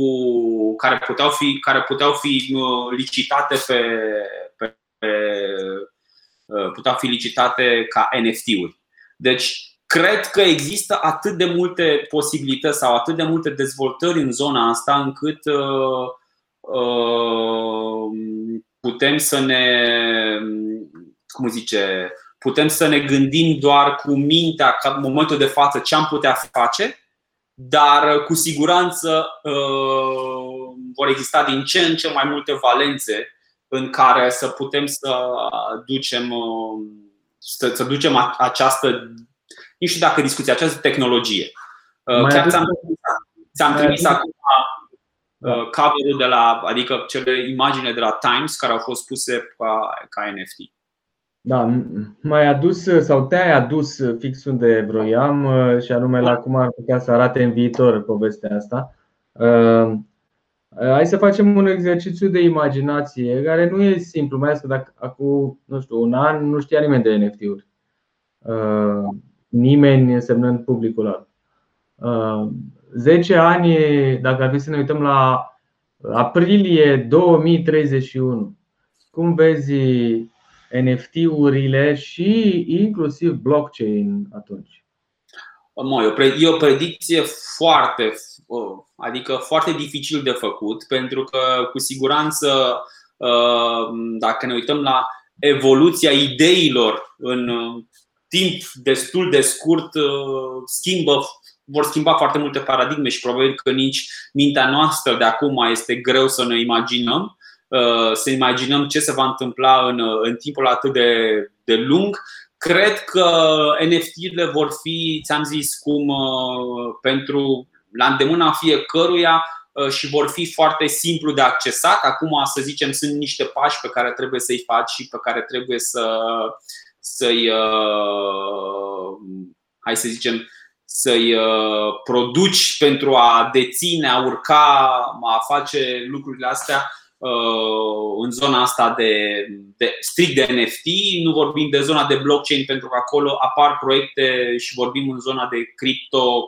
Speaker 3: care, puteau fi, care puteau fi licitate pe, pe, pe puteau fi licitate ca NFT-uri. Deci cred că există atât de multe posibilități sau atât de multe dezvoltări în zona asta încât uh, uh, putem să ne cum zice, putem să ne gândim doar cu mintea ca în momentul de față ce am putea face, dar cu siguranță uh, vor exista din ce în ce mai multe valențe în care să putem să ducem, să, să ducem această nu știu dacă discuți această tehnologie. Uh, mai Chiar ți-am, ți-am trimis acum uh, cover de la, adică cele imagine de la Times care au fost puse ca, ca NFT.
Speaker 2: Da, mai adus sau te-ai adus fix unde vroiam uh, și anume la cum ar putea să arate în viitor povestea asta. Hai să facem un exercițiu de imaginație care nu e simplu, mai ales că dacă acum, nu știu, un an nu știa nimeni de NFT-uri nimeni însemnând publicul ăla. 10 uh, ani, dacă ar fi să ne uităm la aprilie 2031, cum vezi NFT-urile și inclusiv blockchain atunci?
Speaker 3: E o predicție foarte, adică foarte dificil de făcut, pentru că cu siguranță, uh, dacă ne uităm la evoluția ideilor în timp destul de scurt uh, schimbă, vor schimba foarte multe paradigme și probabil că nici mintea noastră de acum este greu să ne imaginăm uh, să imaginăm ce se va întâmpla în, în timpul atât de, de lung. Cred că NFT-urile vor fi, ți-am zis, cum uh, pentru la îndemâna fiecăruia și vor fi foarte simplu de accesat. Acum, să zicem, sunt niște pași pe care trebuie să-i faci și pe care trebuie să, să-i, uh, hai să zicem, să-i uh, produci pentru a deține, a urca, a face lucrurile astea uh, în zona asta de, de strict de NFT, nu vorbim de zona de blockchain pentru că acolo apar proiecte și vorbim în zona de cripto,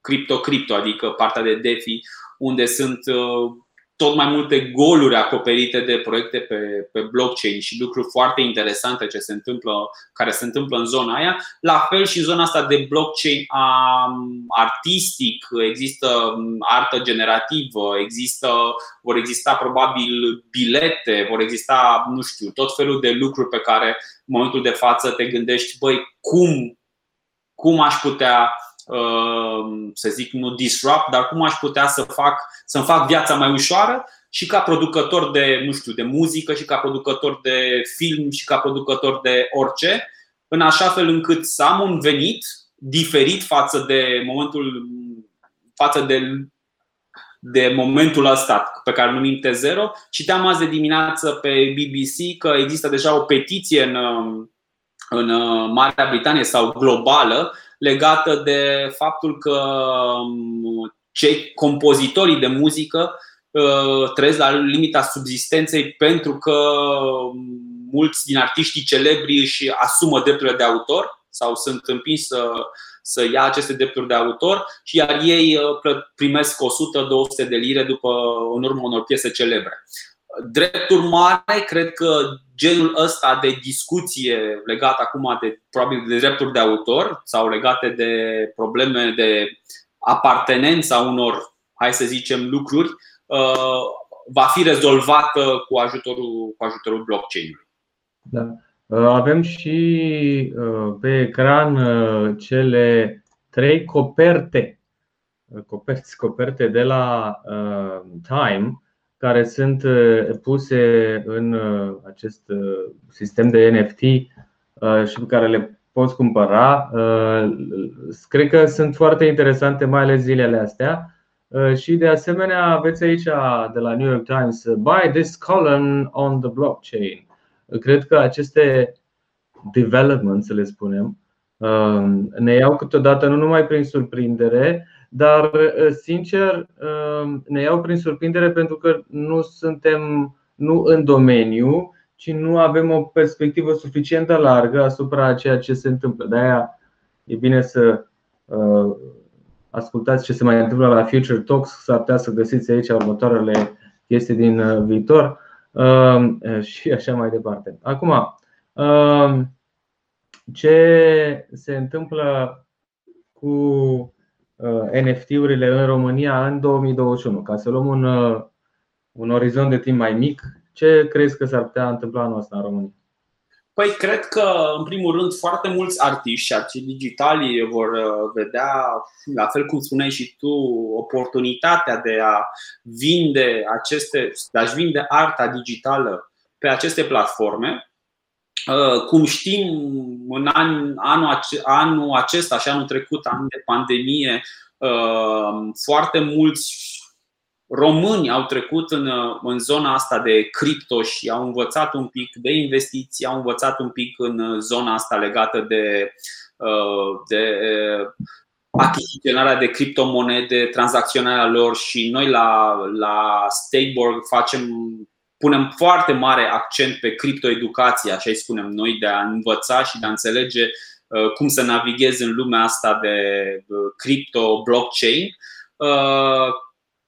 Speaker 3: cripto, cripto, adică partea de DeFi, unde sunt tot mai multe goluri acoperite de proiecte pe, pe blockchain și lucruri foarte interesante ce se întâmplă, care se întâmplă în zona aia. La fel și în zona asta de blockchain artistic, există artă generativă, există, vor exista probabil bilete, vor exista, nu știu, tot felul de lucruri pe care în momentul de față te gândești, băi, cum, cum aș putea Uh, să zic, nu disrupt, dar cum aș putea să fac, să-mi fac viața mai ușoară și ca producător de, nu știu, de muzică și ca producător de film și ca producător de orice, în așa fel încât să am un venit diferit față de momentul față de de momentul ăsta pe care îl numim T0 și te-am azi de dimineață pe BBC că există deja o petiție în, în Marea Britanie sau globală legată de faptul că um, cei compozitorii de muzică trăiesc la limita subzistenței pentru că mulți din artiștii celebri își asumă drepturile de autor sau sunt împinși să, să ia aceste drepturi de autor și iar ei primesc 100-200 de lire după în urmă unor piese celebre. Drept urmare, cred că genul ăsta de discuție legată acum de probabil de drepturi de autor sau legate de probleme de apartenența unor, hai să zicem, lucruri, uh, va fi rezolvată cu ajutorul, cu ajutorul blockchain-ului.
Speaker 2: Da. Uh, avem și uh, pe ecran cele trei coperte, coperți, coperte de la Time care sunt uh, puse în uh, acest uh, sistem de NFT și pe care le poți cumpăra. Cred că sunt foarte interesante, mai ales zilele astea. Și de asemenea aveți aici de la New York Times Buy this column on the blockchain. Cred că aceste developments, să le spunem, ne iau câteodată nu numai prin surprindere, dar, ă, sincer, ă, ne iau prin surprindere pentru că nu suntem nu în domeniu, ci nu avem o perspectivă suficient de largă asupra a ceea ce se întâmplă. De aia e bine să ă, ascultați ce se mai întâmplă la Future Talks, s-ar putea să găsiți aici următoarele chestii din viitor și așa mai departe. Acum, ce se întâmplă cu Uh, NFT-urile în România în 2021? Ca să luăm un, uh, un orizont de timp mai mic, ce crezi că s-ar putea întâmpla anul ăsta în România?
Speaker 3: Păi cred că, în primul rând, foarte mulți artiști și artiști digitali vor uh, vedea, la fel cum spuneai și tu, oportunitatea de a vinde aceste, de a-și vinde arta digitală pe aceste platforme. Cum știm, în an, anul, anul acesta și anul trecut, an de pandemie, uh, foarte mulți români au trecut în, în zona asta de cripto și au învățat un pic de investiții, au învățat un pic în zona asta legată de, uh, de achiziționarea de criptomonede, tranzacționarea lor și noi la, la Stakeborg facem punem foarte mare accent pe criptoeducație, așa îi spunem noi, de a învăța și de a înțelege uh, cum să navighezi în lumea asta de uh, cripto, blockchain. Uh,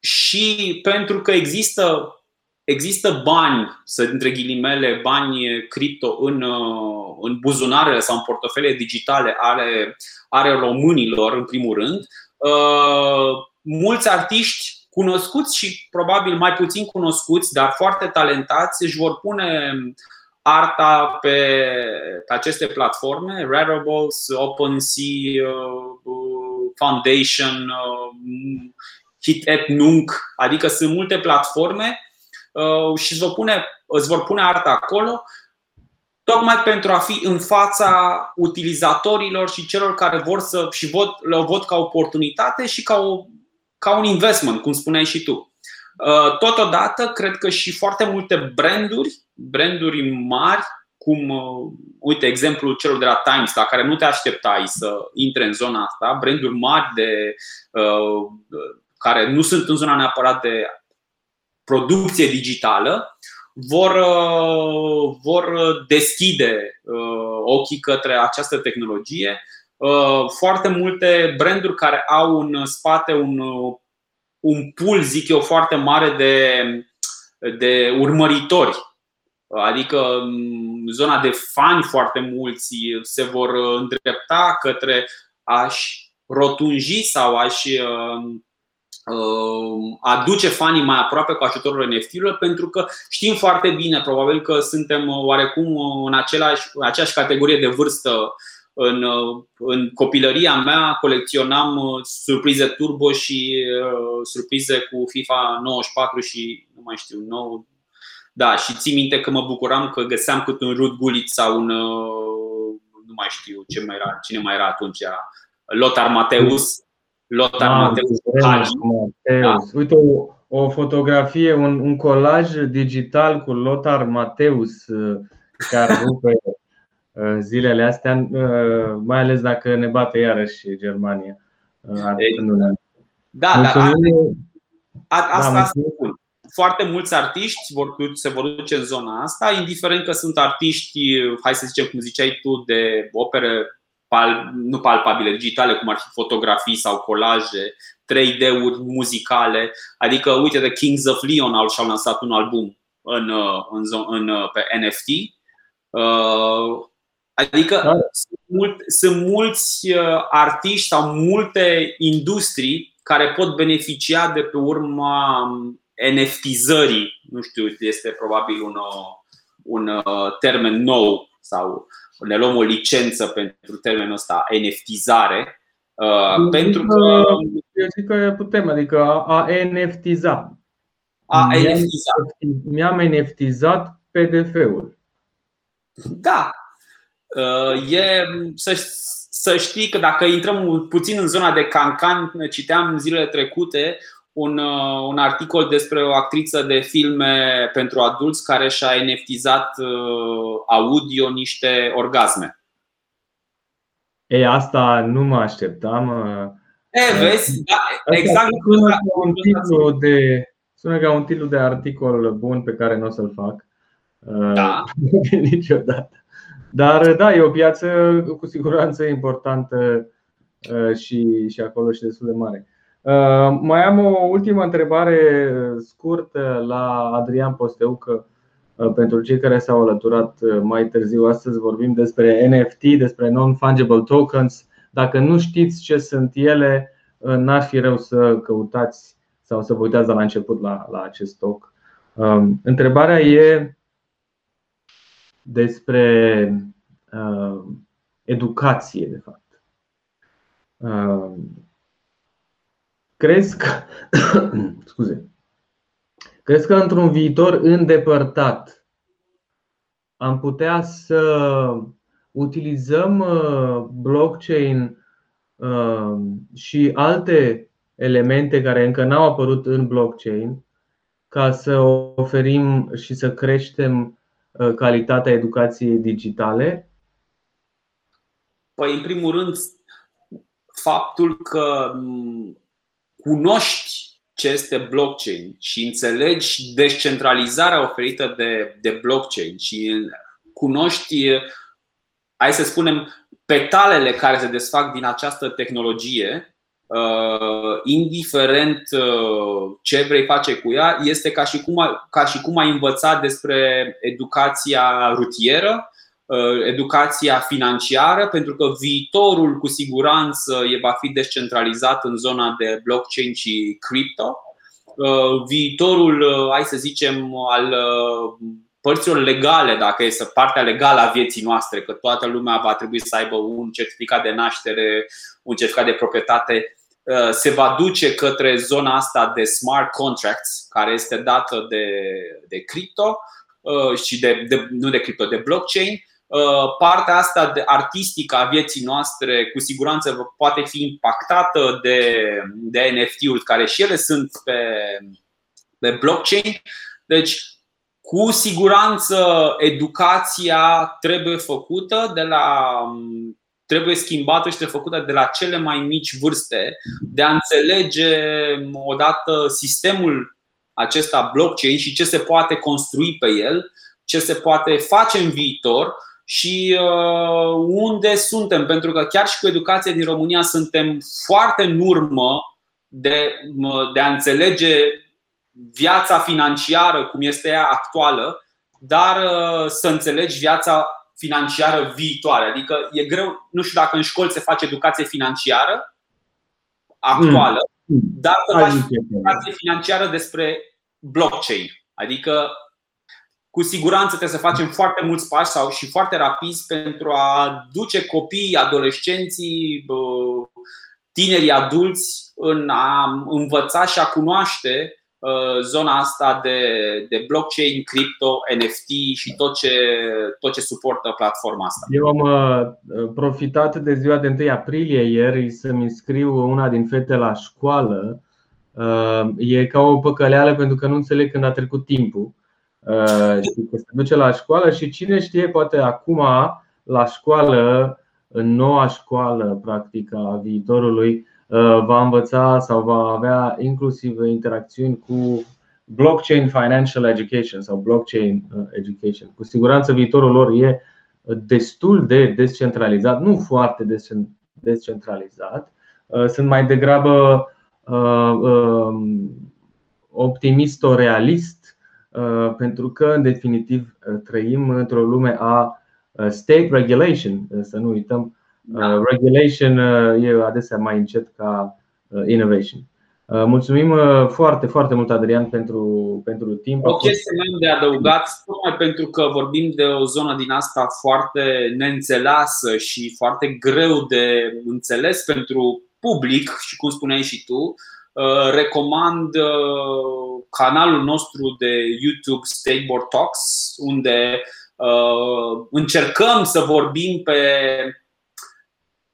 Speaker 3: și pentru că există există bani, să între ghilimele, bani cripto în, în buzunarele sau în portofele digitale ale, ale românilor, în primul rând, mulți artiști cunoscuți și probabil mai puțin cunoscuți, dar foarte talentați, își vor pune arta pe, pe aceste platforme, Raribles, OpenSea, uh, Foundation, uh, HitEt, Nunc, adică sunt multe platforme uh, și îți vor pune, îți vor pune arta acolo tocmai pentru a fi în fața utilizatorilor și celor care vor să și văd, le văd ca oportunitate și ca o ca un investment, cum spuneai și tu. Uh, totodată, cred că și foarte multe branduri, branduri mari, cum, uh, uite, exemplul celor de la Times, la care nu te așteptai să intre în zona asta, branduri mari de, uh, care nu sunt în zona neapărat de producție digitală, vor, vor deschide ochii către această tehnologie Uh, foarte multe branduri care au în spate un, uh, un pool, zic eu, foarte mare de, de urmăritori. Adică mm, zona de fani foarte mulți se vor îndrepta către a-și rotunji sau a-și uh, aduce fanii mai aproape cu ajutorul NFT-urilor pentru că știm foarte bine, probabil că suntem oarecum în același, aceeași categorie de vârstă în, în copilăria mea colecționam uh, surprize turbo și uh, surprize cu FIFA 94 și nu mai știu, nou. Da, și țin minte că mă bucuram că găseam cât un Rud Gullit sau un uh, nu mai știu ce mai era, cine mai era atunci, Lothar Mateus. Lothar ah, Mateus.
Speaker 2: Da. Uite o, o fotografie, un, un colaj digital cu Lothar Mateus care rupe zilele astea, uh, mai ales dacă ne bate iarăși Germania.
Speaker 3: Uh, da, dar asta, da, asta spun. foarte mulți artiști vor, se vor duce în zona asta, indiferent că sunt artiști, hai să zicem cum ziceai tu, de opere pal, nu palpabile, digitale, cum ar fi fotografii sau colaje, 3D-uri muzicale. Adică, uite, The Kings of Leon au și-au lansat un album în, în, în, pe NFT. Adică da. sunt, mult, sunt mulți artiști sau multe industrii care pot beneficia de pe urma NFTizării. Nu știu, este probabil un, un termen nou sau ne luăm o licență pentru termenul ăsta, NFTizare.
Speaker 2: Uh, pentru că. Eu zic că putem, adică a, a NFTiza.
Speaker 3: A NFTiza.
Speaker 2: Mi-am NFTizat PDF-ul.
Speaker 3: Da. Uh, e să, să știi că dacă intrăm puțin în zona de cancan, citeam zilele trecute un, uh, un articol despre o actriță de filme pentru adulți care și-a NFTizat uh, audio niște orgasme.
Speaker 2: E, asta nu mă așteptam. Uh,
Speaker 3: e, vezi? Da, exact.
Speaker 2: Sună ca, un titlu de, sună ca un titlu de articol bun pe care nu o să-l fac.
Speaker 3: Da. *laughs*
Speaker 2: Niciodată. Dar da, e o piață cu siguranță importantă și, și acolo și destul de mare. Uh, mai am o ultimă întrebare scurtă la Adrian Posteucă uh, pentru cei care s-au alăturat uh, mai târziu. Astăzi vorbim despre NFT, despre non-fungible tokens. Dacă nu știți ce sunt ele, n-ar fi rău să căutați sau să vă uitați de la început la, la acest talk. Um, întrebarea e despre uh, educație, de fapt. Uh, Crezi că, *coughs* scuze, crezi că într-un viitor îndepărtat am putea să utilizăm uh, blockchain uh, și alte elemente care încă n-au apărut în blockchain ca să oferim și să creștem uh, calitatea educației digitale?
Speaker 3: Păi, în primul rând, faptul că cunoști ce este blockchain și înțelegi descentralizarea oferită de, de blockchain și cunoști, hai să spunem, petalele care se desfac din această tehnologie, uh, indiferent uh, ce vrei face cu ea, este ca și cum, ca și cum ai învățat despre educația rutieră Uh, educația financiară, pentru că viitorul cu siguranță va fi descentralizat în zona de blockchain și crypto. Uh, viitorul, uh, hai să zicem, al părților legale, dacă este partea legală a vieții noastre, că toată lumea va trebui să aibă un certificat de naștere, un certificat de proprietate, se va duce către zona asta de smart contracts, care este dată de, de cripto și de, de, nu de cripto, de blockchain Uh, partea asta de artistică a vieții noastre cu siguranță poate fi impactată de, de NFT-uri care și ele sunt pe, pe blockchain. Deci, cu siguranță, educația trebuie făcută de la trebuie schimbată și trebuie făcută de la cele mai mici vârste, de a înțelege odată sistemul acesta blockchain și ce se poate construi pe el, ce se poate face în viitor și uh, unde suntem. Pentru că chiar și cu educația din România suntem foarte în urmă de, de a înțelege viața financiară cum este ea actuală, dar uh, să înțelegi viața financiară viitoare. Adică e greu, nu știu dacă în școli se face educație financiară actuală, mm. dar să faci educație financiară despre blockchain. Adică cu siguranță trebuie să facem foarte mulți pași sau și foarte rapizi pentru a duce copiii, adolescenții, tinerii adulți în a învăța și a cunoaște ă, zona asta de, de blockchain, crypto, NFT și tot ce, tot ce suportă platforma asta.
Speaker 2: Eu am ă, profitat de ziua de 1 aprilie ieri să-mi înscriu una din fete la școală. Ă, e ca o păcăleală pentru că nu înțeleg când a trecut timpul Uh, și că se duce la școală și cine știe, poate acum la școală, în noua școală practică a viitorului, uh, va învăța sau va avea inclusiv interacțiuni cu blockchain financial education sau blockchain education. Cu siguranță viitorul lor e destul de descentralizat, nu foarte descentralizat. Sunt mai degrabă optimist-realist pentru că, în definitiv, trăim într-o lume a state regulation. Să nu uităm, da. regulation e adesea mai încet ca innovation. Mulțumim foarte, foarte mult, Adrian, pentru, pentru timp.
Speaker 3: O chestie mai de adăugat, tocmai pentru că vorbim de o zonă din asta foarte neînțeleasă și foarte greu de înțeles pentru public și cum spuneai și tu, recomand canalul nostru de YouTube Skateboard Talks, unde încercăm să vorbim pe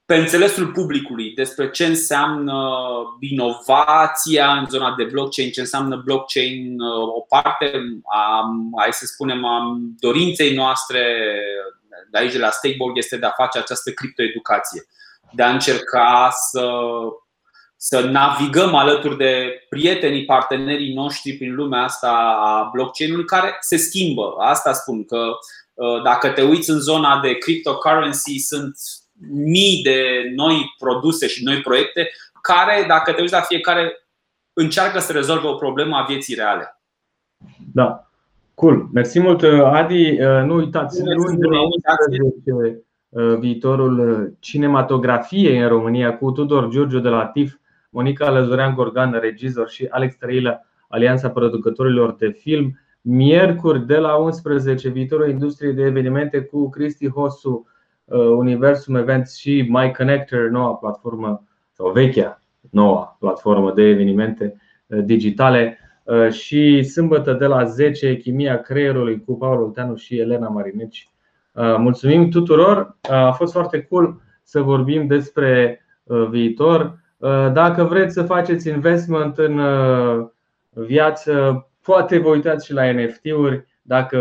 Speaker 3: pe înțelesul publicului despre ce înseamnă inovația în zona de blockchain, ce înseamnă blockchain, o parte a, hai să spunem, a dorinței noastre de aici de la Stakeboard este de a face această criptoeducație, de a încerca să, să navigăm alături de prietenii, partenerii noștri prin lumea asta a blockchain-ului care se schimbă. Asta spun că dacă te uiți în zona de cryptocurrency sunt mii de noi produse și noi proiecte care, dacă te uiți la fiecare, încearcă să rezolve o problemă a vieții reale.
Speaker 2: Da. Cool. Mersi mult, Adi. Nu uitați, luni de la 11 viitorul cinematografiei în România cu Tudor Giurgiu de la TIF, Monica Lăzurean Gorgan, regizor și Alex Trăilă, Alianța Producătorilor de Film. Miercuri de la 11 viitorul industriei de evenimente cu Cristi Hosu, Uh, Universum Events și My Connector, noua platformă sau vechea noua platformă de evenimente uh, digitale uh, și sâmbătă de la 10 Chimia Creierului cu Paul Olteanu și Elena Marineci. Mulțumim tuturor, a fost foarte cool să vorbim despre viitor. Dacă vreți să faceți investment în viață, poate vă uitați și la NFT-uri. Dacă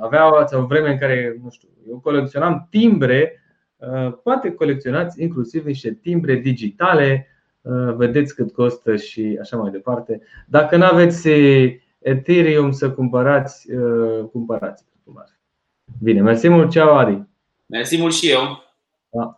Speaker 2: aveau o vreme în care, nu știu, eu colecționam timbre, uh, poate colecționați inclusiv niște timbre digitale, uh, vedeți cât costă și așa mai departe. Dacă nu aveți Ethereum să cumpărați, uh, cumpărați. Bine, mersi mult, ceau Adi.
Speaker 3: Mersi mult și eu.
Speaker 2: Da.